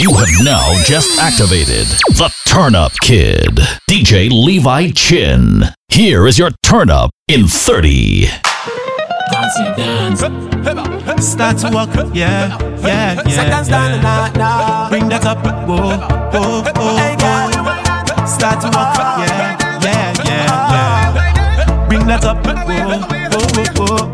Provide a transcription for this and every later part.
You have now just activated the Turn Up Kid, DJ Levi Chin. Here is your turn up in 30. Dance, dance. Start to walk, yeah, yeah, yeah. Bring that up, whoa, whoa, whoa. Start to walk, yeah, yeah, yeah, yeah. Bring that up, whoa, whoa, whoa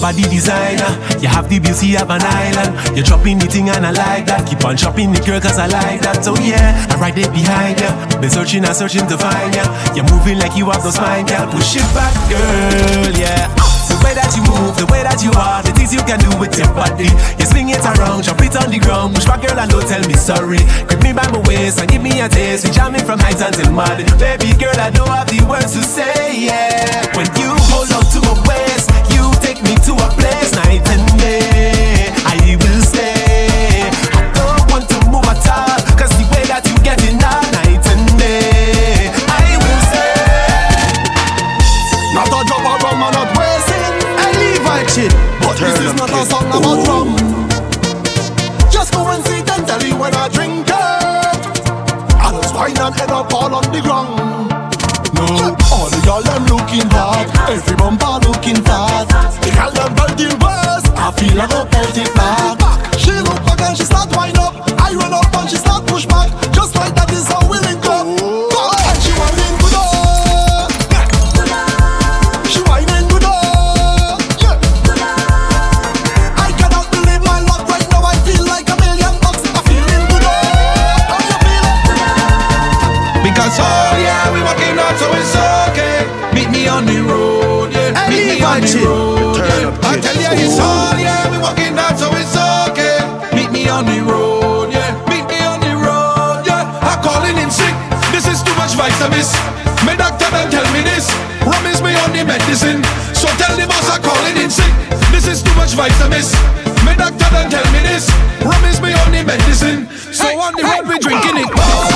body designer. You have the beauty of an island. You're dropping the thing and I like that. Keep on chopping the girl cause I like that. So yeah, I'm right there behind ya. Been searching and searching to find ya. You're moving like you have those spine, girl. Push it back, girl, yeah. The way that you move, the way that you are, the things you can do with your body. You swing it around, drop it on the ground. Push back, girl, and don't tell me sorry. Grip me by my waist and give me a taste. We jamming from night until morning. Baby girl, I don't have the words to say, yeah. When you hold on to my waist to a place on the road, yeah. Meet me on the road, yeah. I'm calling in sick. This is too much vitamins. My doctor done tell me this. Rum is me only medicine. So tell the boss I'm calling in sick. This is too much vitamins. My doctor done tell me this. Rum is me only medicine. So on the road we drinking it. Oh.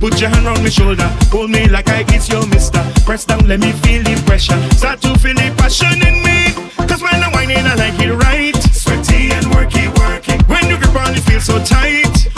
Put your hand on my shoulder, hold me like I kiss your mister. Press down, let me feel the pressure. Start to feel the passion in me. Cause when I'm whining, I like it right. Sweaty and worky, worky. When you grip on, it feels so tight.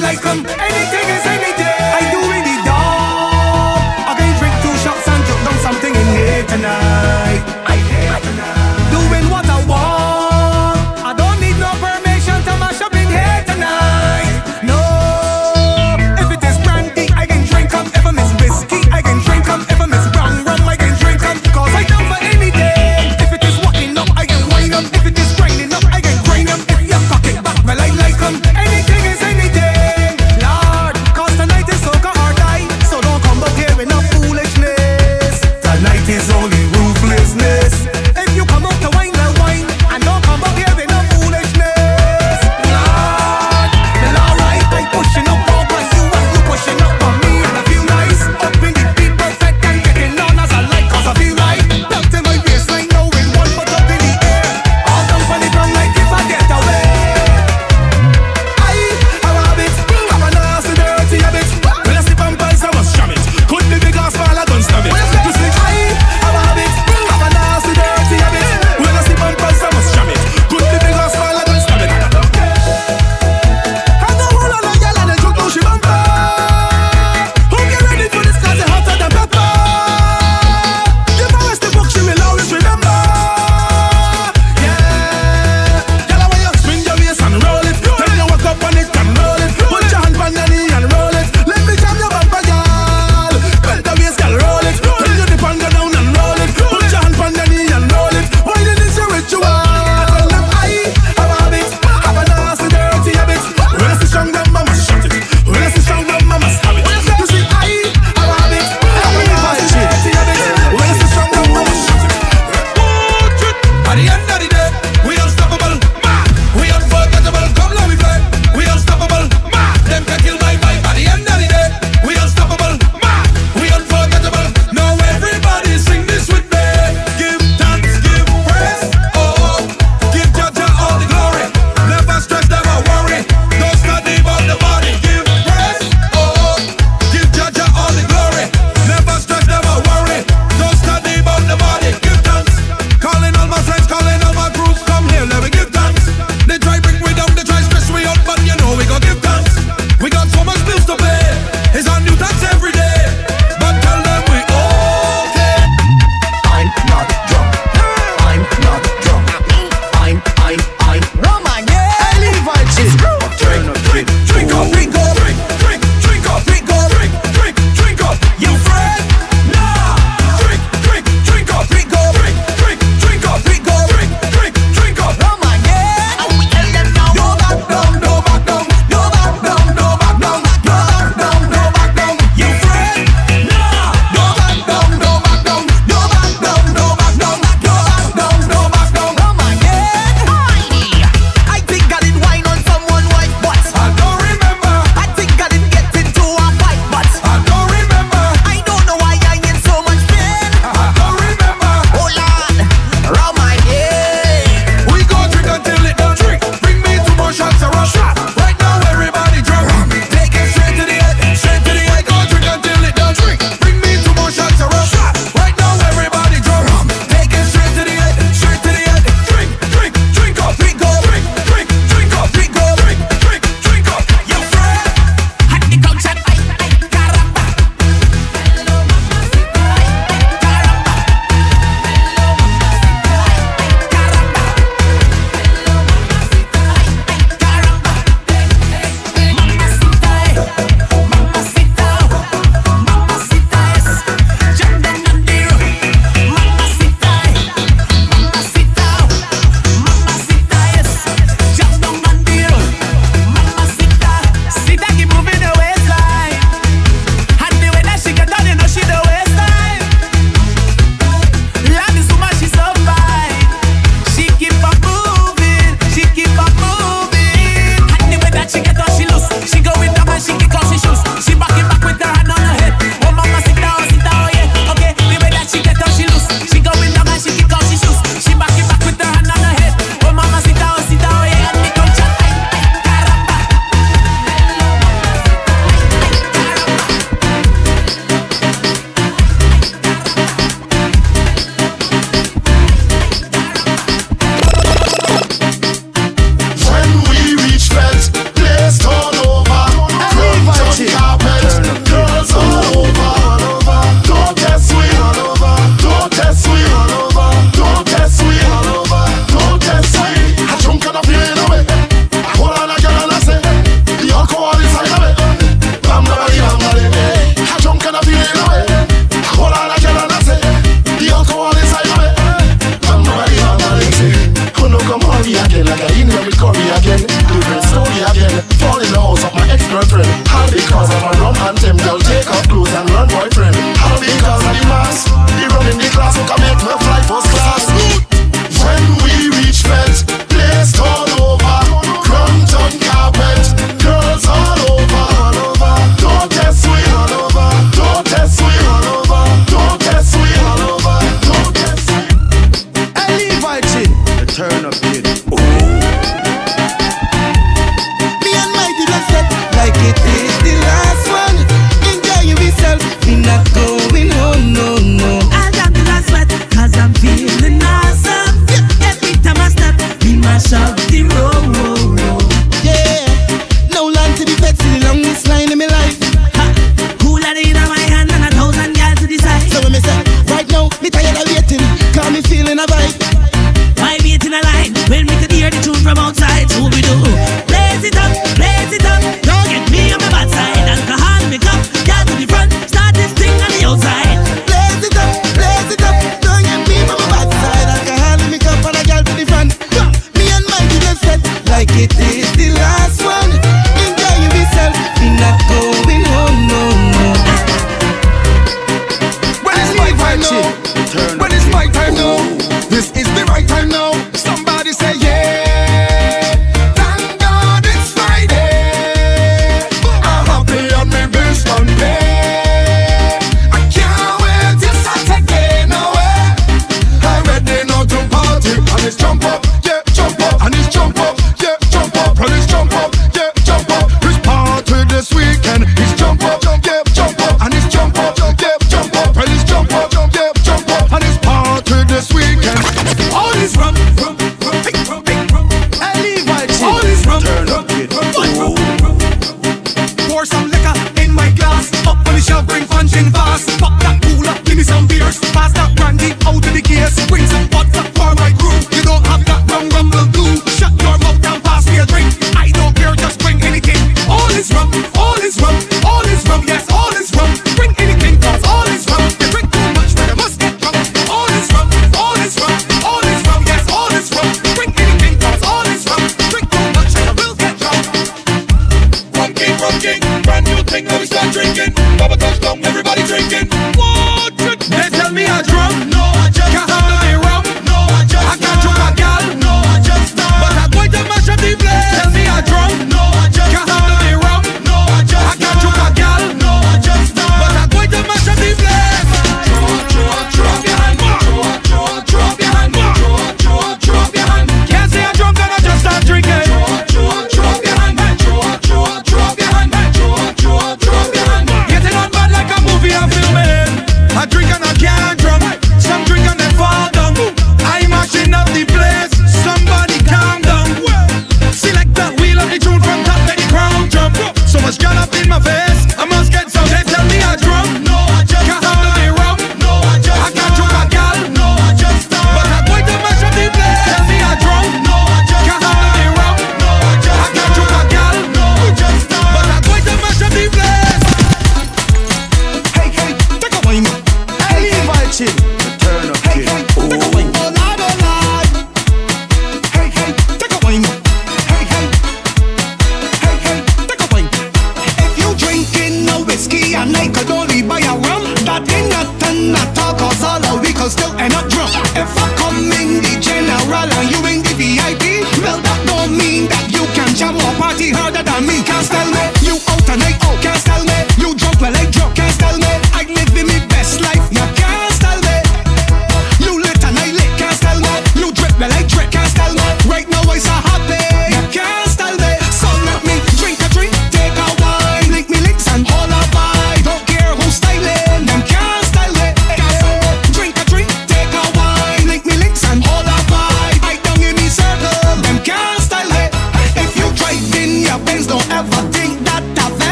like um anything.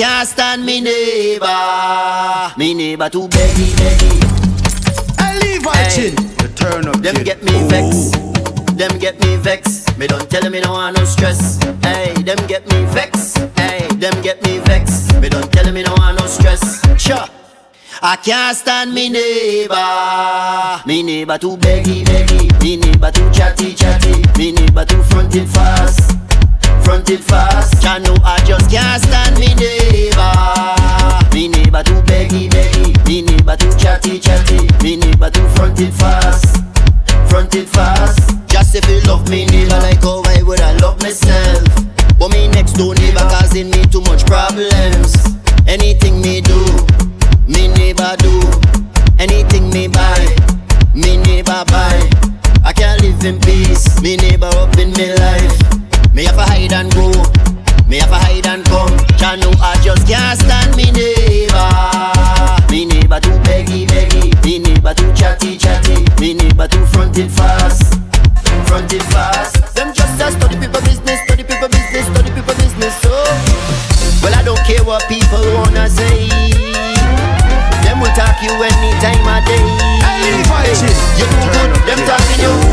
Can't stand me neighbor. Me neighbor too beggy, beggy. I leave my chin. The turn up. Them get me vex. Them get me vex. Me don't tell me no want no stress. Hey, them get me vex. Hey, them get me vex. Me don't tell me no want no stress. Sure. I can't stand me neighbor. Me neighbor too beggy, beggy. Me neighbor too chatty, chatty. Me neighbor too fronted fast fronted fast. I know I just can't stand me neighbor. Me neighbor too beggy beggy. Me neighbor too chatty chatty. Me neighbor too fronted fast. Fronted fast. Just if you love me neighbor like how I would I love myself. But me next door neighbor causing me too much problems. Anything me do, me neighbor do. Anything me buy, me neighbor buy. I can't live in peace. Me neighbor up in me life. Me have to hide and go. Me have to hide and come. Jah know I just can't stand me neighbor. Me neighbor too beggy beggy. Me neighbor too chatty chatty. Me neighbor too fronted fast. Fronted fast. Them just a study people business, study people business, study people business. So, well I don't care what people wanna say. Them will talk you any time of day. Hey, you do good, them talking you.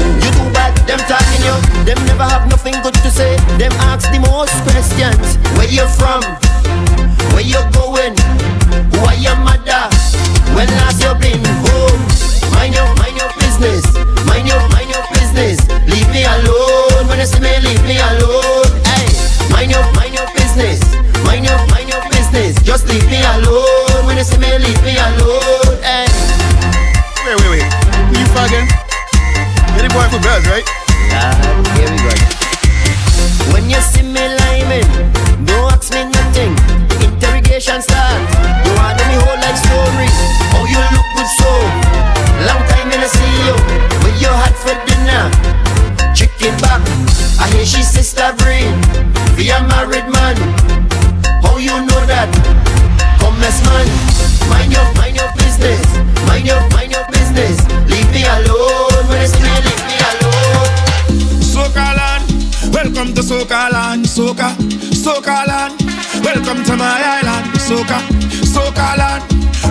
Soca land, Soca, Soca land. Welcome to my island, Soca, Soca land.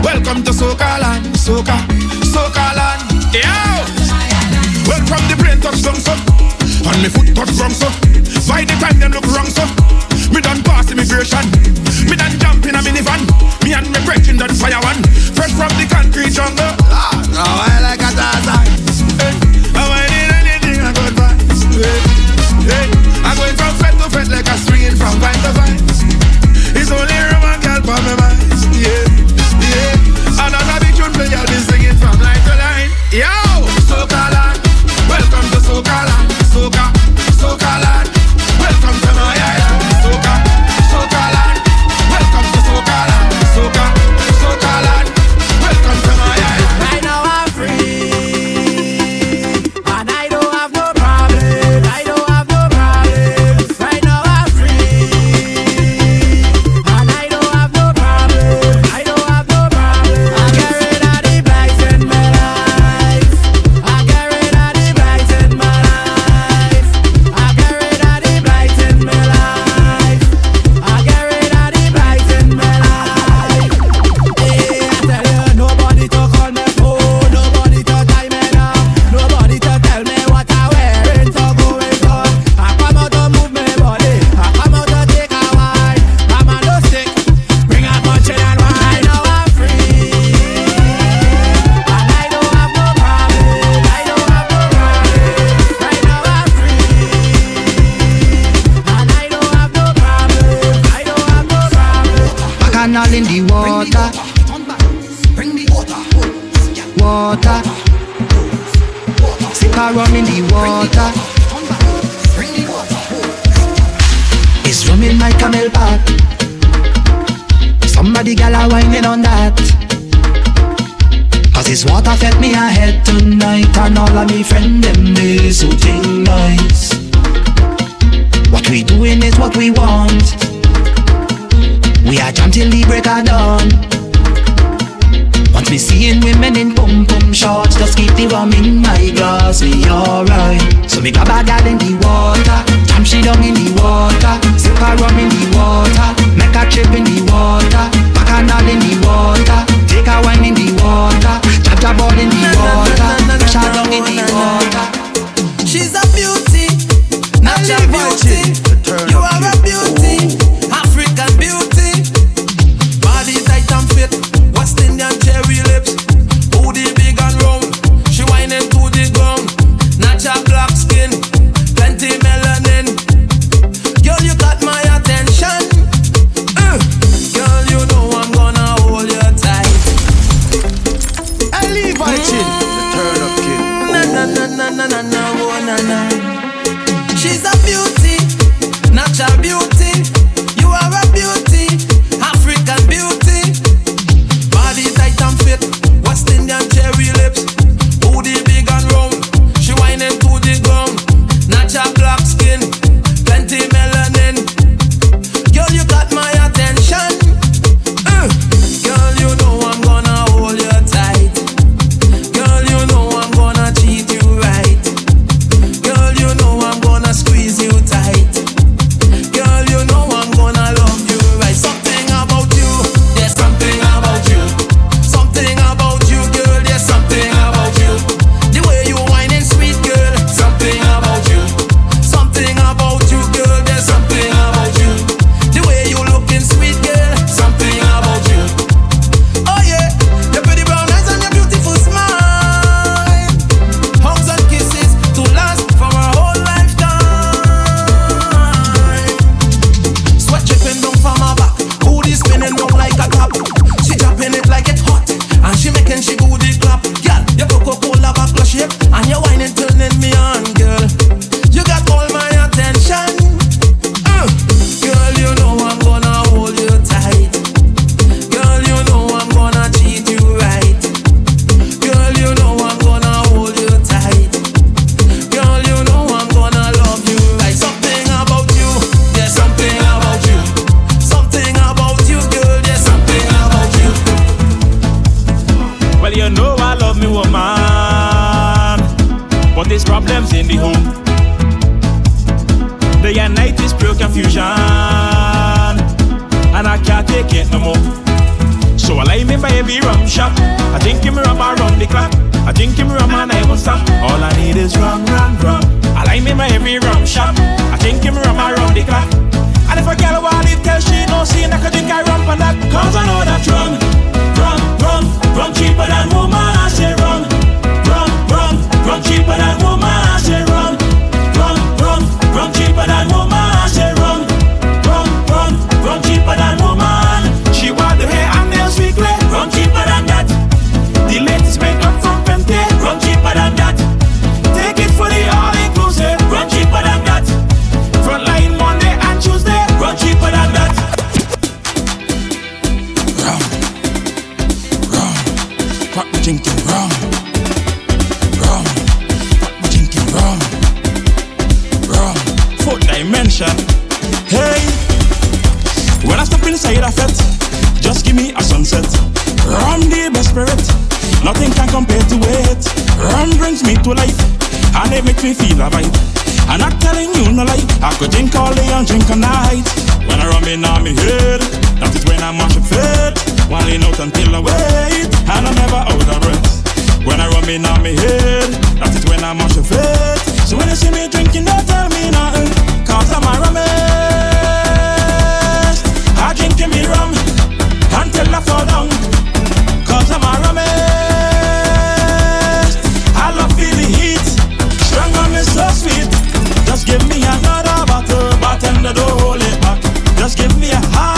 Welcome to Soca land, Soca, Soca land. Yeah. Well, from the plane touch down so, and me foot touch ground so. By the time them look wrong so, me done pass immigration. Me done jump in a minivan. Me and me brethren done fire one. Fresh from the concrete jungle. Ah, now I like a Tarzan. Hey, I need anything I got. Hey, hey, like a swinging from vine to vine. A rum in the water. Water. It's rum in my camel back. Somebody gal a whining on that. Cause this water fed me ahead tonight And all of me friend them they so think nice What we doing is what we want We are jam till the break of dawn Once me seeing women in pum pum shorts Just keep the rum in my glass, we alright. So me grab a gal in the water Jam she down in the water Sip a rum in the water Make a trip in the water Back and all in the water Take a wine in the water Jab jab all in the water Push her down in the water. She's a beauty, natural beauty. You are a beauty, you know I love me woman, but there's problems in the home. And night is pure confusion, and I can't take it no more. So I lie me by every rum shop. I drink him rum around the clock. I drink him rum and I won't stop. All I need is rum, rum, rum. I lie me by every rum shop. I drink him rum around the clock. And if a girl want it, tell she no see, I could drink I rum and that. Cause I know that rum, rum, rum cheaper than woman. I say rum, rum, rum, rum cheaper than woman. I say rum, rum, rum, rum cheaper than woman. What we drinking rum? Rum. What we drinking rum? Rum. Fourth dimension. Hey, when I step inside a fete, just give me a sunset. Rum the best spirit, nothing can compare to it. Rum brings me to life, and it makes me feel a vibe. I'm not telling you no lie, I could drink all day and drink all night. When I rum in on me head, that is when I'm mash fit. Whiling out until I wait, and I'm never out of breath. When I rum in on me head, that is when I'm mash fit. So when you see me drinking, don't tell me nothing, cause I'm a rummist. I drink me rum until I fall down, cause I'm a don't hold it back. Just give me a half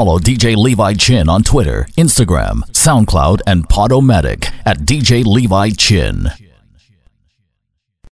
follow DJ Levi Chin on Twitter, Instagram, SoundCloud, and Podomatic at DJ Levi Chin.